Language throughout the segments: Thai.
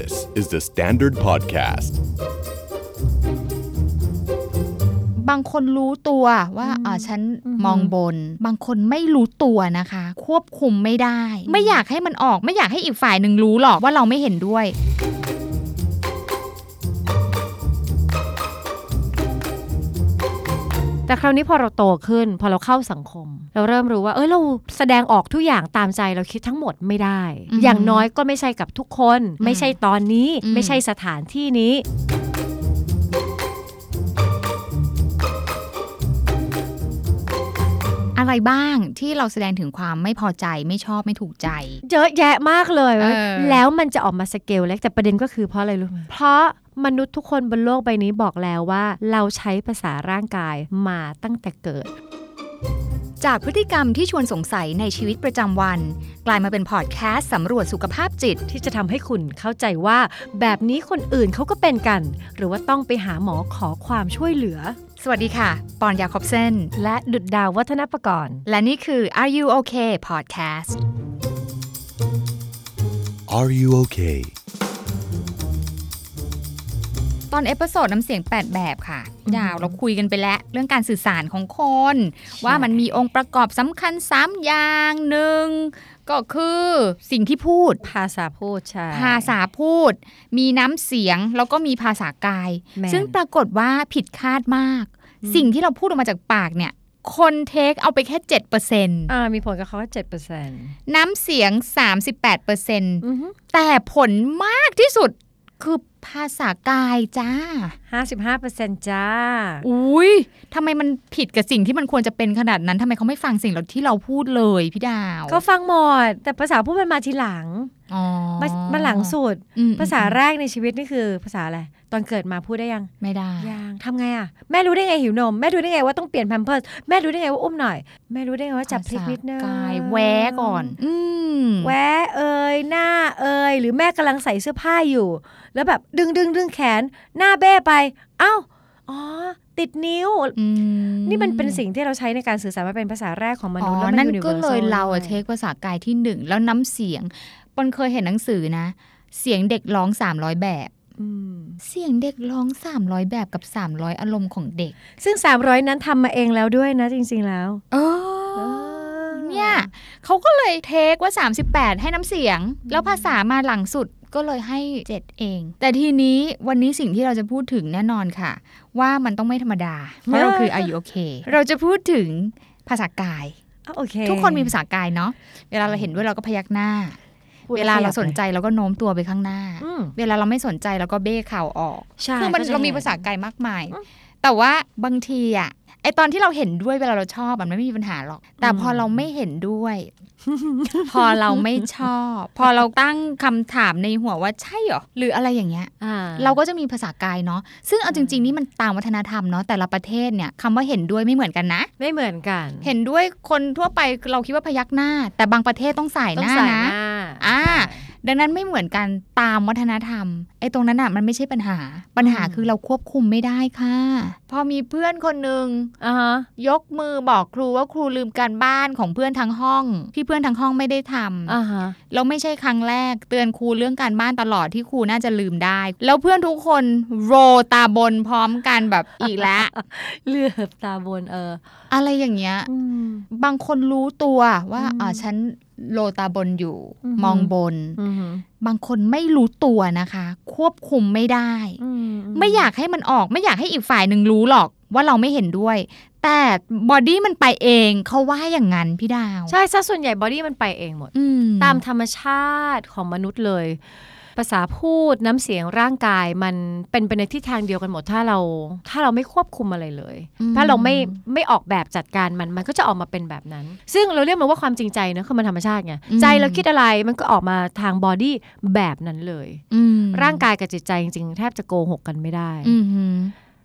This is the Standard Podcast. บางคนรู้ตัวว่าอ่าฉันมองบน บางคนไม่รู้ตัวนะคะ ควบคุมไม่ได้ ไม่อยากให้มันออก ไม่อยากให้อีกฝ่ายหนึ่งรู้หรอกว่าเราไม่เห็นด้วย แต่คราวนี้พอเราโตขึ้น พอเราเข้าสังคม เราเริ่มรู้ว่าเออเราแสดงออกทุกอย่างตามใจเราคิดทั้งหมดไม่ได้อือหืออย่างน้อยก็ไม่ใช่กับทุกคน ไม่ใช่ตอนนี้อืมไม่ใช่สถานที่นี้อะไรบ้างที่เราแสดงถึงความไม่พอใจไม่ชอบไม่ถูกใจ เยอะแยะมากเลยเออแล้วมันจะออกมาสเกลเล็กแต่ประเด็นก็คือเพราะอะไรรู้ไหมเพราะ มนุษย์ทุกคนบนโลกใบนี้บอกแล้วว่า เราใช้ภาษาร่างกายมาตั้งแต่เกิด จากพฤติกรรมที่ชวนสงสัยในชีวิตประจำวัน กลายมาเป็นพอดแคสต์สำรวจสุขภาพจิตที่จะทำให้คุณเข้าใจว่า แบบนี้คนอื่นเขาก็เป็นกัน หรือว่าต้องไปหาหมอขอความช่วยเหลือ สวัสดีค่ะ ปอนยาคอบเซนและดุดดาววัฒนประกรณ์ และนี่คือ Are You Okay Podcast Are you okay? ตอน episode น้ำเสียง 8 แบบค่ะอืมดาวเราคุยกันไปแล้ว เรื่องการสื่อสารของคน ว่ามันมีองค์ประกอบสำคัญ 3 อย่างหนึ่งก็คือสิ่งที่พูดภาษาพูดใช่ภาษาพูด มีน้ำเสียงแล้วก็มีภาษากายแม่นซึ่งปรากฏว่าผิดคาดมาก สิ่งที่เราพูดออกมาจากปากเนี่ยคนเทคเอาไปแค่7%อ่ามีผลกับเขาเจ็ดเปอร์เซ็นต์น้ำเสียง 38%แต่ผลมากที่สุด คือภาษากายจ้าห้าสิบห้าเปอร์เซ็นต์จ้า อุ้ยทำไมมันผิดกับสิ่งที่มันควรจะเป็นขนาดนั้นทำไมเขาไม่ฟังสิ่งเราที่เราพูดเลยพี่ดาวเขาฟังหมด แต่ภาษาพูดมันมาทีหลังอ๋อ มามาหลังสุดอืมภาษาแรกในชีวิตนี่คือภาษาอะไร ตอนเกิดมาพูดได้ยัง ไม่ได้ ยังทำไงอะ แม่รู้ได้ไงหิวนม แม่รู้ได้ไงว่าต้องเปลี่ยนแพมเพิร์สแม่รู้ได้ไงว่าอุ้มหน่อย แม่รู้ได้ไงว่าจับพลิกนิดนึงภาษากายแวะก่อน อืมแวะเอ่ยหน้าเอ่ยหรือแม่กำลังใส่เสื้อผ้าอยู่ แล้วแบบดึงดึงดึงแขน หน้าเบ้ไป เอ้า อ๋อติดนิ้วอืมนี่มันเป็นสิ่งที่เราใช้ในการสื่อสารมาเป็นภาษาแรกของมอ๋นุษย์แล้วอมันนั่น universal ก็เลยเราอะด้วเทคภาษากายที่หนึ่งแล้วน้ำเสียง ปอนเคยเห็นหนังสือนะ เสียงเด็กร้อง300แบบอืมเสียงเด็กร้อง 300 แบบกับ 300 อารมณ์ของเด็ก ซึ่ง 300 นั้นทำมาเองแล้วด้วยนะจริง ๆ แล้วเออเนี่ยเขาก็เลยเทคว่า 38 ให้น้ำเสียง แล้วภาษามาหลังสุดก็เลยให้ 7 เอง แต่ทีนี้วันนี้สิ่งที่เราจะพูดถึงแน่นอนค่ะ ว่ามันต้องไม่ธรรมดา เพราะเราคืออายุโอเค เราจะพูดถึงภาษากายอะโอเคทุกคนมีภาษากายเนาะ เวลาเราเห็นด้วยเราก็พยักหน้าพูด เวลาเราขยับสนใจเราก็โน้มตัวไปข้างหน้าอืมเวลาเราไม่สนใจเราก็เบ้เข่าออกใช่คือมันก็จะเรามีห็นภาษากายมากมาย แต่ว่าบางทีอะไอตอนที่เราเห็นด้วยเวลาเราชอบมันไม่มีปัญหาหรอก แต่พอเราไม่เห็นด้วย พอเราไม่ชอบ พอเราตั้งคำถามในหัวว่าใช่เหรอหรืออะไรอย่างเงี้ยอ่าเราก็จะมีภาษากายเนาะซึ่งเอาจริง ๆ นี่มันตามวัฒนธรรมเนาะแต่ละประเทศเนี่ยคำว่าเห็นด้วยไม่เหมือนกันนะ ไม่เหมือนกัน เห็นด้วยคนทั่วไปเราคิดว่าพยักหน้า แต่บางประเทศต้องใส่ต้หองน้าใส่นะหน้า อ่าใช่ดังนั้นไม่เหมือนกันตามวัฒนธรรมไอ้ตรงนั้นอะมันไม่ใช่ปัญหา ปัญหาอืมคือเราควบคุมไม่ได้ค่ะ พอมีเพื่อนคนหนึ่งอ่าฮะยกมือบอกครูว่าครูลืมการบ้านของเพื่อนทั้งห้อง ที่เพื่อนทั้งห้องไม่ได้ทำอ่าฮะแล้วไม่ใช่ครั้งแรกเตือนครูเรื่องการบ้านตลอดที่ครูน่าจะลืมได้ แล้วเพื่อนทุกคนโรตาบนพร้อมกันแบบอีกแล้วเลือบตาบนเออ อะไรอย่างเงี้ยอืมบางคนรู้ตัวว่าอืมอ่าฉัน กลอกตาบนอยู่อือหือมองบนอืมบางคนไม่รู้ตัวนะคะ ควบคุมไม่ได้อืมไม่อยากให้มันออก ไม่อยากให้อีกฝ่ายหนึ่งรู้หรอกว่าเราไม่เห็นด้วย แต่ body มันไปเองเขาว่าอย่างนั้นพี่ดาว ใช่ซะส่วนใหญ่ body มันไปเองหมดอืมตามธรรมชาติของมนุษย์เลย ภาษาพูดน้ำเสียงร่างกายมันเป็นไปในทิศทางเดียวกันหมดถ้าเรา ถ้าเราไม่ควบคุมอะไรเลยอืมถ้าเราไม่ไม่ออกแบบจัดการมันมันก็จะออกมาเป็นแบบนั้น ซึ่งเราเรียกมันว่าความจริงใจเนอะคือมันธรรมชาติไงใจเราคิดอะไรมันก็ออกมาทางบอดี้แบบนั้นเลยอืมร่างกายกับจิตใจจริงๆ แทบจะโกหกกันไม่ได้อืมหืม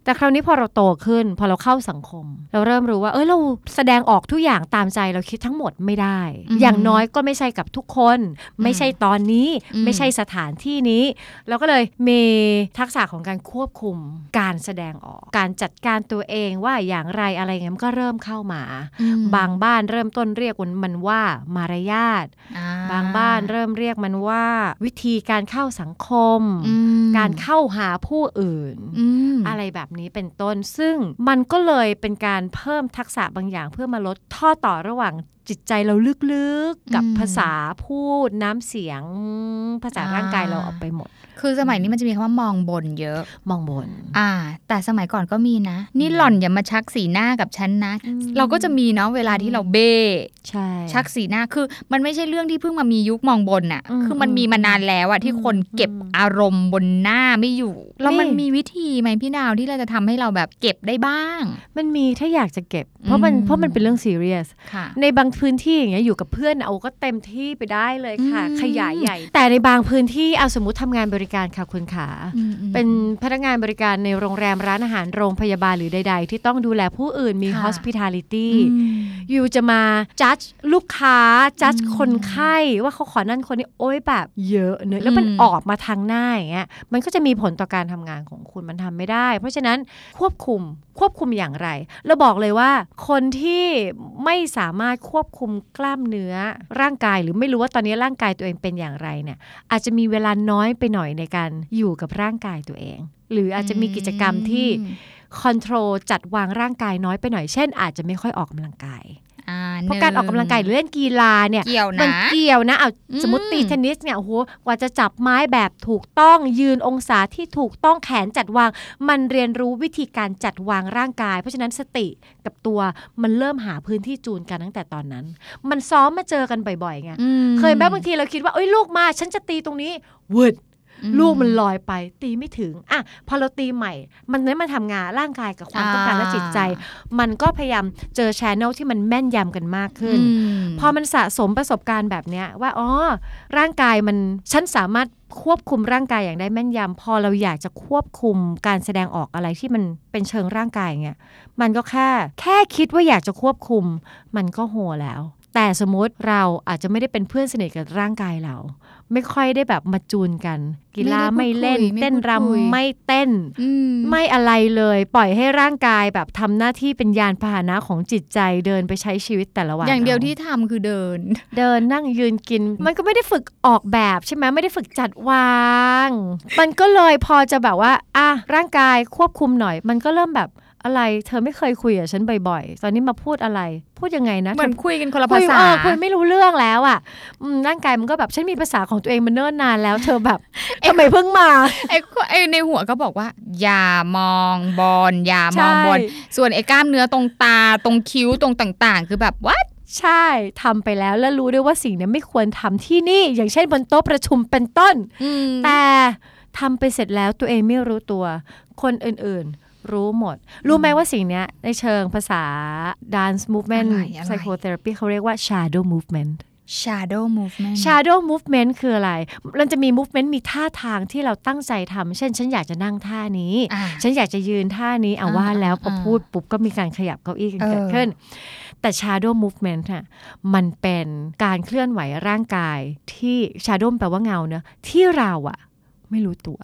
แต่คราวนี้พอเราโตขึ้น พอเราเข้าสังคม เราเริ่มรู้ว่า เอ้ยเราแสดงออกทุกอย่างตามใจเราคิดทั้งหมดไม่ได้อือฮึอย่างน้อยก็ไม่ใช่กับทุกคน ไม่ใช่ตอนนี้อืมไม่ใช่สถานที่นี้ เราก็เลยมีทักษะของการควบคุมการแสดงออก การจัดการตัวเองว่าอย่างไรอะไรเงี้ยมันก็เริ่มเข้ามาอืมบางบ้านเริ่มต้นเรียกมันว่ามารยาทอ่บางบ้านเริ่มเรียกมันว่า วิธีการเข้าสังคมอืมการเข้าหาผู้อื่นอืมอะไรแบบนี้เป็นต้น ซึ่งมันก็เลยเป็นการเพิ่มทักษะบางอย่าง เพื่อมาลดท่อต่อระหว่าง จิตใจเราลึกๆกับอืมภาษาพูดน้ำเสียงภาษาร่างกายเราออกไปหมด คือสมัยนี้มันจะมีคำว่ามองบนเยอะ มองบน อ่า แต่สมัยก่อนก็มีนะ นี่หล่อนอย่ามาชักสีหน้ากับฉันนะอืมเราก็จะมีเนาะเวลาที่เราเบ้ใช่ชักสีหน้าคือ มันไม่ใช่เรื่องที่เพิ่งมามียุคมองบนน่ะอืมคือมันมีมานานแล้วอะที่คนเก็บอืมอารมณ์บนหน้าไม่อยู่แล้วมันนี่มีวิธีไหมพี่ดาวที่เราจะทำให้เราแบบเก็บได้บ้าง มันมีถ้าอยากจะเก็บ เพราะมันอืมเพราะมันเป็นเรื่องซีเรียสค่ะในบางพื้นที่อย่างเงี้ยอยู่กับเพื่อนเอาก็เต็มที่ไปได้เลยค่ะอืมขยายใหญ่ แต่ในบางพื้นที่เอาสมมติทำงานบริการค่ะคุณขาอืมอืมเป็นพนักงานบริการในโรงแรมร้านอาหารโรงพยาบาลหรือใด ๆ ที่ต้องดูแลผู้อื่นมีค่ะ hospitality อืมอยู่จะมาจัดลูกค้าจัดอืมคนไข้ว่าเขาขอนั่นคนนี้โอ้ยแบบเยอะเนอะแล้วมันอืมออกมาทางหน้าอย่างเงี้ยมันก็จะมีผลต่อการทำงานของคุณมันทำไม่ได้ เพราะฉะนั้นควบคุมควบคุมอย่างไร เราบอกเลยว่าคนที่ไม่สามารถควบคุมกล้ามเนื้อร่างกายหรือไม่รู้ว่าตอนนี้ร่างกายตัวเองเป็นอย่างไรเนี่ยอาจจะมีเวลาน้อยไปหน่อยในการอยู่กับร่างกายตัวเอง หรืออาจจะมีกิจกรรมที่คอนโทรลจัดวางร่างกายน้อยไปหน่อยเช่น อาจจะไม่ค่อยออกกำลังกายอ่า เพราะการออกกำลังกายหรือเล่นกีฬาเนี่ยเกี่ยวมันะเกี่ยวนะเอาอืมสมมติตีเทนนิสเนี่ยโอ้โหกว่าจะจับไม้แบบถูกต้องยืนองศาที่ถูกต้องแขนจัดวาง มันเรียนรู้วิธีการจัดวางร่างกาย เพราะฉะนั้นสติกับตัวมันเริ่มหาพื้นที่จูนกันตั้งแต่ตอนนั้น มันซ้อมมาเจอกันบ่อยๆไงอืมเคยไหมบางทีเราคิดว่าเอ้ยลูกมาฉันจะตีตรงนี้วืดอื ลูกมันลอยไป ตีไม่ถึงอะพอเราตีใหม่ มันไม่มาทำงานร่างกายกับความต้องการและจิตใจ มันก็พยายามเจอชแนลที่มันแม่นยำกันมากขึ้นอืมพอมันสะสมประสบการณ์แบบเนี้ยว่าอ๋อร่างกายมันฉันสามารถควบคุมร่างกายอย่างได้แม่นยำพอเราอยากจะควบคุมการแสดงออกอะไรที่มันเป็นเชิงร่างกายเงี้ยมันก็แค่แค่คิดว่าอยากจะควบคุม มันก็โหแล้ว แต่สมมติเราอาจจะไม่ได้เป็นเพื่อนสนิทกับร่างกายเรา ไม่ค่อยได้แบบมาจูนกัน กีฬาไม่ไม่ได้พูดคุยเล่นไม่เต้นพูดคุยรำไม่เต้นอืมไม่อะไรเลย ปล่อยให้ร่างกายแบบทำหน้าที่เป็นยานพาหนะของจิตใจเดินไปใช้ชีวิตแต่ละวัน อย่างเดียวอที่ทำคือเดิน เดินนั่งยืนกิน มันก็ไม่ได้ฝึกออกแบบใช่ไหมไม่ได้ฝึกจัดวาง มันก็เลยพอจะแบบว่าอะร่างกายควบคุมหน่อย มันก็เริ่มแบบ อะไร เธอไม่เคยคุยกับฉันบ่อยๆ ตอนนี้มาพูดอะไร พูดยังไงนะเหมือนคุยกันคนละคุภายษาเออคุยไม่รู้เรื่องแล้วอะอืมร่างกายมันก็แบบฉันมีภาษาของตัวเองมาเนิ่นนานแล้ว เธอแบบทำไมเพิ่งมาไอ้ไอ้ในหัวก็บอกว่า อย่ามองบนอย่ามองบนใช่ส่วนไอ้กล้ามเนื้อตรงตาตรงคิ้วตรงต่างๆ คือแบบว่าใช่ทำไปแล้วแล้วรู้ด้วยว่าสิ่งเนี้ยไม่ควรทำที่นี่ อย่างเช่นบนโต๊ะประชุมเป็นต้นแต่ทำไปเสร็จแล้วตัวเองไม่รู้ตัว คนอื่นๆ รู้หมด รู้ไหมว่าสิ่งเนี้ยในเชิงภาษา dance movement อะไรอะไร psychotherapy เขาเรียกว่า shadow movement shadow movement shadow movement คืออะไร มันจะมี movement มีท่าทางที่เราตั้งใจทำ เช่น ฉันอยากจะนั่งท่านี้อ่าฉันอยากจะยืนท่านี้ เอาอ่าว่าแล้วพออาพูดปุ๊บก็มีการขยับเก้าอี้กันเกิดเออขึ้น แต่ shadow movement อะมันเป็นการเคลื่อนไหวร่างกายที่ shadow แปลว่าเงาเนอะที่เราอะไม่รู้ตัว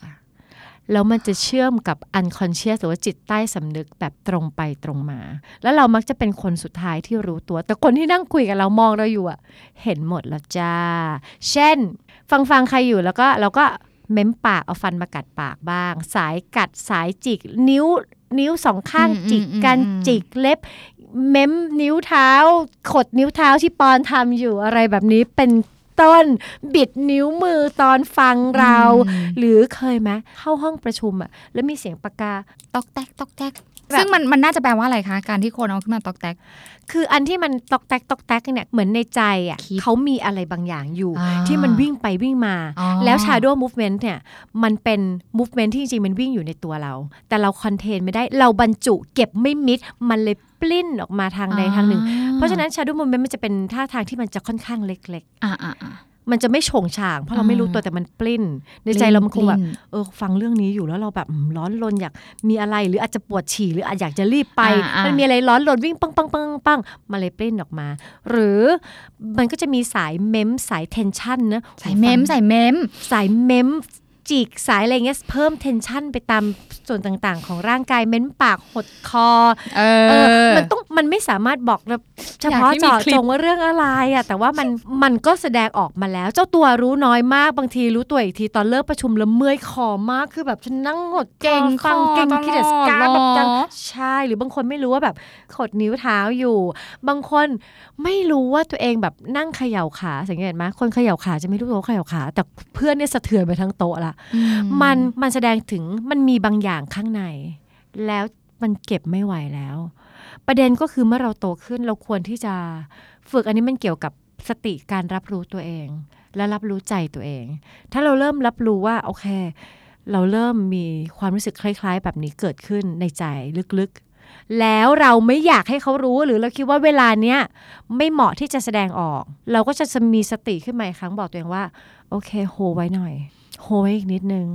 แล้วมันจะเชื่อมกับ unconscious หรือว่าจิตใต้สำนึกแบบตรงไปตรงมา แล้วเรามักจะเป็นคนสุดท้ายที่รู้ตัว แต่คนที่นั่งคุยกับเรามองเราอยู่อะเห็นหมดแล้วจ้า เช่น ฟังฟังใครอยู่แล้วก็เราก็เม้มปากเอาฟันมากัดปากบ้าง สายกัดสายจิก นิ้วนิ้วสองข้างอืมจิกกันอืมอืมจิกเล็บ เม้มนิ้วเท้า ขดนิ้วเท้าที่ปอนทำอยู่อะไรแบบนี้เป็น ต้น บิดนิ้วมือตอนฟังเราอืมหรือเคยไหมเข้าห้องประชุมอะแล้วมีเสียงปากกาตอกแตกตอกแตกแบบ ซึ่งมันมันน่าจะแปลว่าอะไรคะ การที่คนเอาขึ้นมาตอกแตก คืออันที่มันตอกแตกตอกแตกเนี่ยเหมือนในใจอะคิดเขามีอะไรบางอย่างอยู่อ่าที่มันวิ่งไปวิ่งมาอ๋อแล้ว shadow movement เนี่ยมันเป็น movement ที่จริงๆมันวิ่งอยู่ในตัวเรา แต่เราคอนเทนไม่ได้เราบรรจุเก็บไม่มิด มันเลยปลิ้นออกมาทางใดทางหนึ่ง เพราะฉะนั้น shadow movement มันจะเป็นท่าทางที่มันจะค่อนข้างเล็กอ่าอ่าอ่าๆ มันจะไม่โฉงฉาง เพราะเราไม่รู้ตัวแต่มันปลิ้น ในใจเรามันคงแบบเออฟังเรื่องนี้อยู่แล้วเราแบบอืมร้อนรนอยากมีอะไรหรืออาจจะปวดฉี่หรืออาจอยากจะรีบไปอ่าอ่ามัมันมีอะไรร้อนรนวิ่งปังปังปังปังมาเลยปลิ้นออกมา หรือมันก็จะมีสายเมมสายเทนชันนะใส่เมมใส่เมมสายเมม จิกสายอะไรเงี้ยเพิ่มเทนชันไปตามส่วนต่างๆ ของร่างกายเม้นปากหดคอเอเอออมันต้องมันไม่สามารถบอกแบบเฉพาะอยากให้มีเจาะคลิปจงว่าเรื่องอะไรอะแต่ว่ามันมันก็แสดงออกมาแล้ว เจ้าตัวรู้น้อยมากบางทีรู้ตัวอีกทีตอนเลิกประชุมแล้วเมื่อยคอมากคือแบบฉันนั่งหดเก่งฟังคอเก่งตลอดคิดสการเหรอแบบจังใช่หรือบางคนไม่รู้ว่าแบบขดนิ้วเท้าอยู่ บางคนไม่รู้ว่าตัวเองแบบนั่งเขย่าขาสังเกตไหมคนเขย่าขาจะไม่รู้ตัวว่าเขย่าขา แต่เพื่อนเนี่ยสะเทือนไปทั้งโต๊ะละอืมันมันแสดงถึงมันมีบางอย่างข้างใน แล้วมันเก็บไม่ไหวแล้ว ประเด็นก็คือเมื่อเราโตขึ้นเราควรที่จะฝึกอันนี้มันเกี่ยวกับสติการรับรู้ตัวเอง และรับรู้ใจตัวเอง ถ้าเราเริ่มรับรู้ว่าโอเค เราเริ่มมีความรู้สึกคล้าย ๆ แบบนี้เกิดขึ้นในใจลึกๆ แล้วเราไม่อยากให้เขารู้หรือเราคิดว่าเวลาเนี้ยไม่เหมาะที่จะแสดงออก เราก็จะมีสติขึ้นมาอีกครั้งบอกตัวเองว่า โอเคโฮไว้หน่อย โฮไว้อีกนิดนึง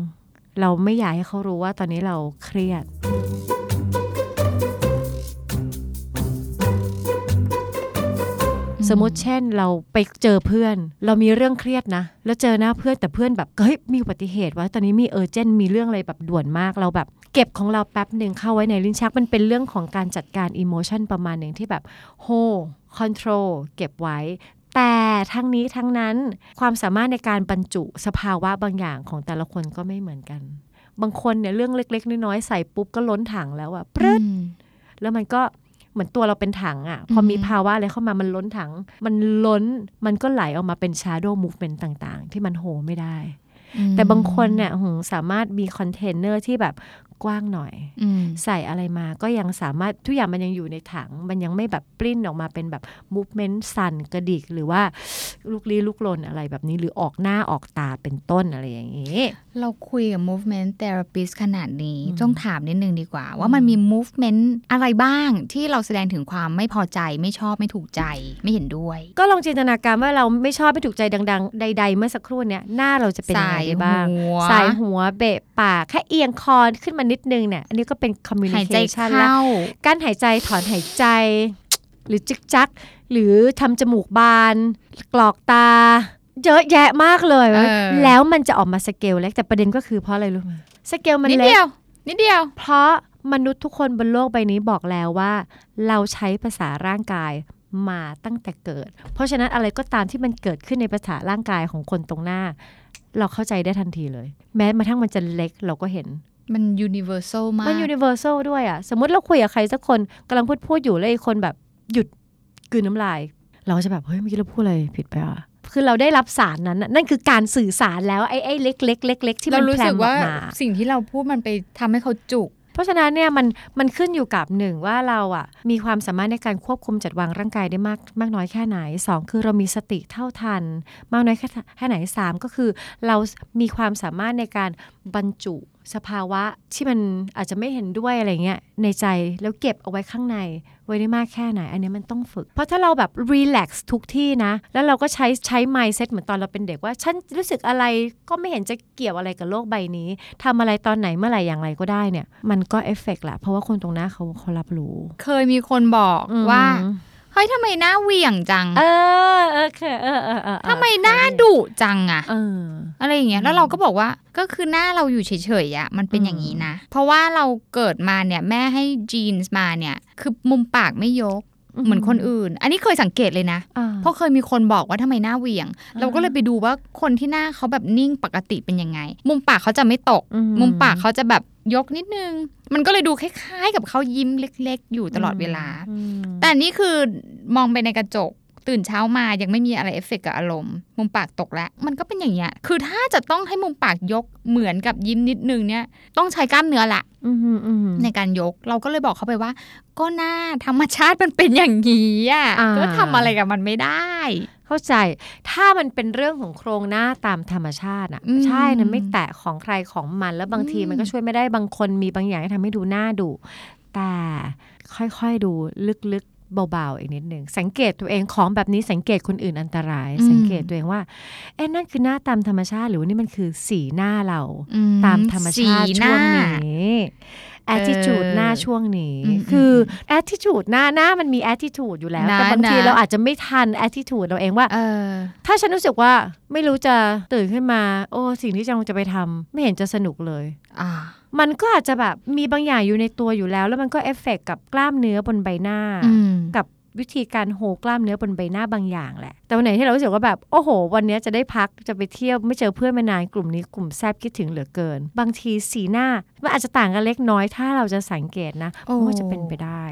เราไม่อยากให้เขารู้ว่าตอนนี้เราเครียด สมมติเช่นเราไปเจอเพื่อน เรามีเรื่องเครียดนะ แล้วเจอหน้าเพื่อนแต่เพื่อนแบบเฮ้ยมีอุบัติเหตุวะตอนนี้มีเออร์เจนมีเรื่องอะไรแบบด่วนมากเราแบบเก็บของเราแป๊บหนึ่งเข้าไว้ในลิ้นชักมันเป็นเรื่องของการจัดการอิโมชันประมาณหนึ่งที่แบบhold control เก็บไว้ แต่ทั้งนี้ทั้งนั้นความสามารถในการบรรจุสภาวะบางอย่างของแต่ละคนก็ไม่เหมือนกัน บางคนเนี่ยเรื่องเล็ก ๆ น้อยๆใส่ปุ๊บก็ล้นถังแล้วอะปรึ๊ดอืมแล้วมันก็เหมือนตัวเราเป็นถังอะ่ะพอมีอือฮึภาวะอะไรเข้ามามันล้นถัง มันล้นมันก็ไหลออกมาเป็น shadow movement ต่าง ๆ ที่มันโหไม่ได้แต่บางคนเนี่ยหืมสามารถมีคอนเทนเนอร์ที่แบบ กว้างหน่อยอืมใส่อะไรมาก็ยังสามารถทุกอย่างมันยังอยู่ในถัง มันยังไม่แบบปริ้นออกมาเป็นแบบ movement สั่นกระดิก หรือว่าลุกลี้ลุกลนอะไรแบบนี้ หรือออกหน้าออกตาเป็นต้นอะไรอย่างนี้ เราคุยกับ movement therapist ขนาดนี้อืมต้องถามนิดนึงดีกว่า ว่ามันมี movement อะไรบ้างที่เราแสดงถึงความไม่พอใจไม่ชอบไม่ถูกใจไม่เห็นด้วย ก็ลองจินตนาการว่าเราไม่ชอบไม่ถูกใจดัง ๆ ใด ๆ เมื่อสักครู่เนี้ยหน้าเราจะเป็นยังไงได้บ้างหัวสายหัวเบะปากแค่เอียงคอขึ้นมานิดนึงเนี่ยอันนี้ก็เป็นหายใจ communication ละเข้าการหายใจถอนหายใจ หรือจิกจัก หรือทำจมูกบาน กรอกตา เยอะแยะมากเลยเออแล้วมันจะออกมาสเกลเล็กแต่ประเด็นก็คือเพราะอะไรรู้ไหมสเกลมันนิดเล็กเดียวนิดเดียว เพราะมนุษย์ทุกคนบนโลกใบนี้บอกแล้วว่า เราใช้ภาษาร่างกายมาตั้งแต่เกิด เพราะฉะนั้นอะไรก็ตามที่มันเกิดขึ้นในภาษาร่างกายของคนตรงหน้า เราเข้าใจได้ทันทีเลย แม้มาทั้งมันจะเล็กเราก็เห็น มัน universal มาก มัน universal ด้วยอะสมมติเราคุยกับใครสักคนกำลังพูดพูดอยู่แล้วอีกคนแบบหยุดกลืนน้ำลาย เราก็จะแบบเฮ้ยเมื่อกี้เราพูดอะไรผิดไปอะคือเราได้รับสารนั้นน่ะนั่นคือการสื่อสารแล้วไอ้ไอ้เล็กเล็กเล็กเล็กที่เรามันรู้แพร่สึกออกว่ามาสิ่งที่เราพูดมันไปทำให้เขาจุก เพราะฉะนั้นเนี่ยมันมันขึ้นอยู่กับหนึ่งว่าเราอะมีความสามารถในการควบคุมจัดวางร่างกายได้มากมากน้อยแค่ไหนสองคือเรามีสติเท่าทัน มากน้อยแค่แค่ไหนสามก็คือเรามีความสามารถในการบรรจุ สภาวะที่มันอาจจะไม่เห็นด้วยอะไรเงี้ยในใจแล้วเก็บเอาไว้ข้างในไว้ได้มากแค่ไหน อันนี้มันต้องฝึก เพราะถ้าเราแบบรีแลกซ์ทุกที่นะ แล้วเราก็ใช้ใช้ mindset เหมือนตอนเราเป็นเด็กว่า ฉันรู้สึกอะไรก็ไม่เห็นจะเกี่ยวอะไรกับโลกใบนี้ทำอะไรตอนไหนเมื่อไหร่อย่างไรก็ได้เนี่ย มันก็เอฟเฟกต์แหละเพราะว่าคนตรงหน้าเขาเขารับรู้ เคยมีคนบอกว่า เฮ้ยทำไมหน้าเหวี่ยงจัง เออเออค่ะเออเออเออเออทำไมหน้าดุจังอะเอออะไรอย่างเงี้ยแล้วเราก็บอกว่าก็คือหน้าเราอยู่เฉยๆอะมันเป็นอืมอย่างนี้นะ เพราะว่าเราเกิดมาเนี่ยแม่ให้จีนส์มาเนี่ย คือมุมปากไม่ยก เหมือนคนอื่น อันนี้เคยสังเกตเลยนะอ่าเพราะเคยมีคนบอกว่าทำไมหน้าเหวี่ยงอ่าเราก็เลยไปดูว่าคนที่หน้าเขาแบบนิ่งปกติเป็นยังไง มุมปากเขาจะไม่ตกอืมุมปากเขาจะแบบยกนิดนึง มันก็เลยดูคล้ายๆ กับเขายิ้มเล็ก ๆ อยู่ตลอดเวลาอืมแต่นี่คือมองไปในกระจก ตื่นเช้ามายังไม่มีอะไรเอฟเฟกต์กับอารมณ์ มุมปากตกแล้วมันก็เป็นอย่างเงี้ยคือถ้าจะต้องให้มุมปากยกเหมือนกับยิ้มนิดนึงเนี่ย ต้องใช้กล้ามเนื้อละอืมอืมอืมในการยกเราก็เลยบอกเขาไปว่า ก็หน้าธรรมชาติมันเป็นอย่างนี้อะอ่าก็ทำอะไรกับมันไม่ได้ เข้าใจ ถ้ามันเป็นเรื่องของโครงหน้าตามธรรมชาติอะอืมใช่นั้นไม่แตะของใครของมันแล้วบางทีอืมมันก็ช่วยไม่ได้บางคนมีบางอย่างที่ทำให้ดูหน้าดู แต่ค่อยๆดูลึกๆ เบาๆอีกนิดหนึ่งสังเกตตัวเองของแบบนี้สังเกตคนอื่นอันตรายอืมสังเกตตัวเองว่าเอ๊ะนั่นคือหน้าตามธรรมชาติหรือว่านี่มันคือสีหน้าเราอืตามธรรมชาติสีหช่วงน้านี้ attitude เออหน้าช่วงนี้อืมคือ attitude หน้าหน้ามันมี attitude อยู่แล้วนะแต่บางทีนะเราอาจจะไม่ทัน attitude เราเองว่าเออถ้าฉันรู้สึกว่าไม่รู้จะตื่นขึ้นมา โอ้สิ่งที่กำลังจะไปทำไม่เห็นจะสนุกเลยอ่ามันก็อาจจะแบบมีบางอย่างอยู่ในตัวอยู่แล้ว แล้วมันก็เอฟเฟกต์กับกล้ามเนื้อบนใบหน้าอืมกับ วิธีการโฮกล้ามเนื้อบนใบหน้าบางอย่างแหละ แต่วันไหนที่เรารู้สึกว่าแบบโอ้โห วันนี้จะได้พักจะไปเที่ยวไม่เจอเพื่อนมานานกลุ่มนี้กลุ่มแซบคิดถึงเหลือเกิน บางทีสีหน้ามันอาจจะต่างกันเล็กน้อยถ้าเราจะสังเกตนะโอ้ว่าจะเป็นไปได้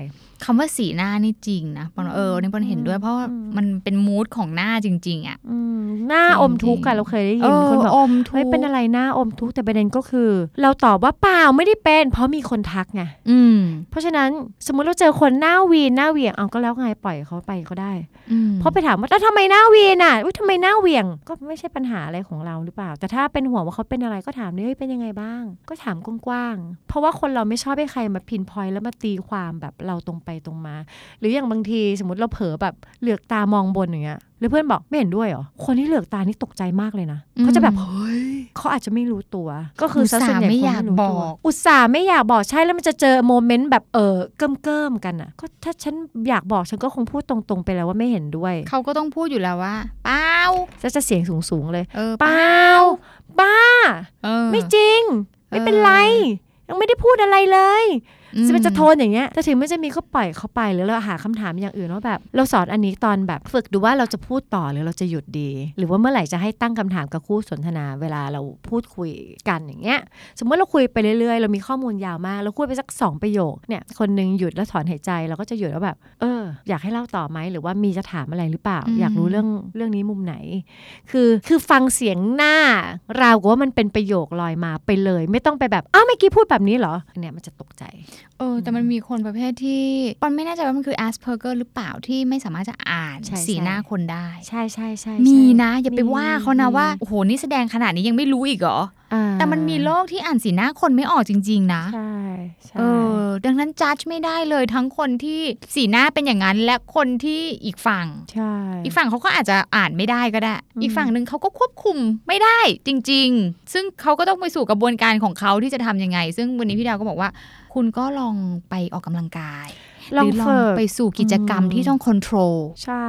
คำว่าสีหน้านี่จริงนะปอนเออนี่ปอนเห็นด้วยเพราะว่าอืมมันเป็นมูดของหน้าจริง ๆ อะอืมหน้าอมทุกข์อะเราเคยได้ยินคนบอกอมทุกเฮ้ยเป็นอะไรหน้าอมทุกข์แต่ประเด็นก็คือ เราตอบว่าเปล่าไม่ได้เป็น เพราะมีคนทักไงอืมเพราะฉะนั้นสมมุติเราเจอคนหน้าวีนหน้าเหวี่ยงเอาก็แล้วไงปล่อยเขาไปก็ได้อืมเพราะไปถามว่าแล้วทำไมหน้าวีนอะอุ๊ยทำไมหน้าเหวี่ยงก็ไม่ใช่ปัญหาอะไรของเราหรือเปล่า แต่ถ้าเป็นห่วงว่าเขาเป็นอะไรก็ถามเลยเฮ้ยเป็นยังไงบ้าง ก็ถามกว้างๆเพราะว่าคนเราไม่ชอบให้ใครมาพินพอยแล้วมาตีความแบบเราตรงไปตรงมา หรืออย่างบางทีสมมติเราเผลอแบบเหลือกตามองบนอย่างเงี้ยหรือเพื่อนบอกไม่เห็นด้วยเหรอคนที่เหลือกตานี่ตกใจมากเลยนะเขาจะแบบเฮ้ยเขาอาจจะไม่รู้ตัว ก็คืออุตส่าห์ส่วนใหญ่ไม่คนอยากรู้ตัวบอกอุตส่าห์ไม่อยากบอกใช่แล้วมันจะเจอโมเมนต์แบบเออเกิมเกิมๆกันอะก็ถ้าฉันอยากบอกฉันก็คงพูดตรงๆไปแล้วว่าไม่เห็นด้วย เขาก็ต้องพูดอยู่แล้วว่าเปล่าจะจะเสียงสูงๆเลยเออเปล่าบ้าเออไม่จริง ไม่เป็นไรยังไม่ได้พูดอะไรเลยอืม จะเป็นจะโทนอย่างเงี้ยแต่ถึงไม่จะมีก็ปล่อยเขาไปหรือเราหาคำถามอย่างอื่นว่าแบบเราสอนอันนี้ตอนแบบฝึกดูว่าเราจะพูดต่อหรือเราจะหยุดดี หรือว่าเมื่อไหร่จะให้ตั้งคำถามกับคู่สนทนาเวลาเราพูดคุยกันอย่างเงี้ยสมมติเราคุยไปเรื่อยๆ เรามีข้อมูลยาวมากเราคุยไปสักสองประโยคเนี่ยคนหนึงหยุดแล้วถอนหายใจเราก็จะหยุดแล้วแบบ เออ อยากให้เล่าต่อไหมหรือว่ามีจะถามอะไรหรือเปล่าอืมอยากรู้เรื่องเรื่องนี้มุมไหน คือคือฟังเสียงหน้าราวกับว่ามันเป็นประโยคลอยมาไปเลย ไม่ต้องไปแบบอ้าวเมื่อกี้พูดแบบนี้เหรออันเนี่ยมันจะตกใจเออแต่มันมีคนประเภทที่ปอนไม่แน่ใจว่ามันคือ Asperger หรือเปล่าที่ไม่สามารถจะอ่านใช่สีใช่หน้าคนได้ ใช่ใช่ใช่มีใช่นะ อย่าไปมีว่าเขานะมีว่า โอ้โห นี่แสดงขนาดนี้ยังไม่รู้อีกเหรออ่าแต่มันมีโรคที่อ่านสีหน้าคนไม่ออกจริง ๆ นะ ใช่ใช่เออ ดังนั้นจัดไม่ได้เลยทั้งคนที่สีหน้าเป็นอย่างนั้น และคนที่อีกฝั่ง ใช่ อีกฝั่งเขาก็อาจจะอ่านไม่ได้ก็ได้อืมอีกฝั่งหนึ่งเขาก็ควบคุมไม่ได้จริง ๆ ซึ่งเขาก็ต้องไปสู่กระบวนการของเขาที่จะทำยังไง ซึ่งวันนี้พี่ดาวก็บอกว่า คุณก็ลองไปออกกำลังกายลอง หรือลองฝึกไปสู่กิจกรรมอืมที่ต้องค o n t r o l ใช่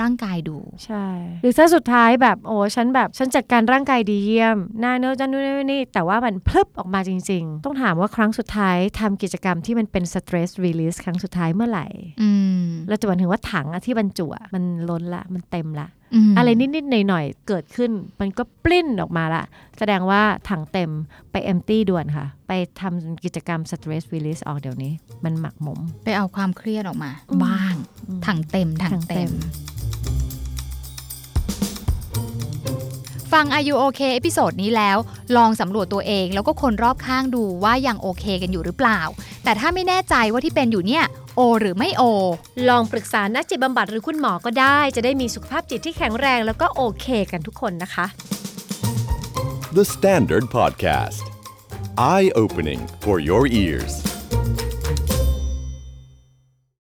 ร่างกายดู ใช่ หรือถ้าสุดท้ายแบบโอ้ฉันแบบฉันจัดการร่างกายดีเยี่ยมหน้าเนื้อจันนู่นนนนี่แต่ว่ามันพลึบออกมาจริง ๆ ต้องถามว่าครั้งสุดท้ายทำกิจกรรมที่มันเป็น stress release ครั้งสุดท้ายเมื่อไหร่อืมเราจะหมายถึงว่าถังอะที่บรรจุอะมันล้นละมันเต็มละม อะไรนิดๆหน่อยๆเกิดขึ้น มันก็ปลิ้นออกมาละ แสดงว่าถังเต็มไป empty ด่วนค่ะ ไปทำกิจกรรม stress release ออกเดี๋ยวนี้ มันหมักหมม ไปเอาความเครียดออกมาอืมบ้างอืมถังเต็มถังถังเต็เต็มมฟัง Are You OK episode นี้แล้ว ลองสำรวจตัวเองแล้วก็คนรอบข้างดูว่ายังโอเคกันอยู่หรือเปล่า แต่ถ้าไม่แน่ใจว่าที่เป็นอยู่เนี่ยโอ หรือไม่โอ ลองปรึกษานักจิตบำบัดหรือคุณหมอก็ได้ จะได้มีสุขภาพจิตที่แข็งแรงแล้วก็โอเคกันทุกคนนะคะ The Standard Podcast. Eye opening for your ears.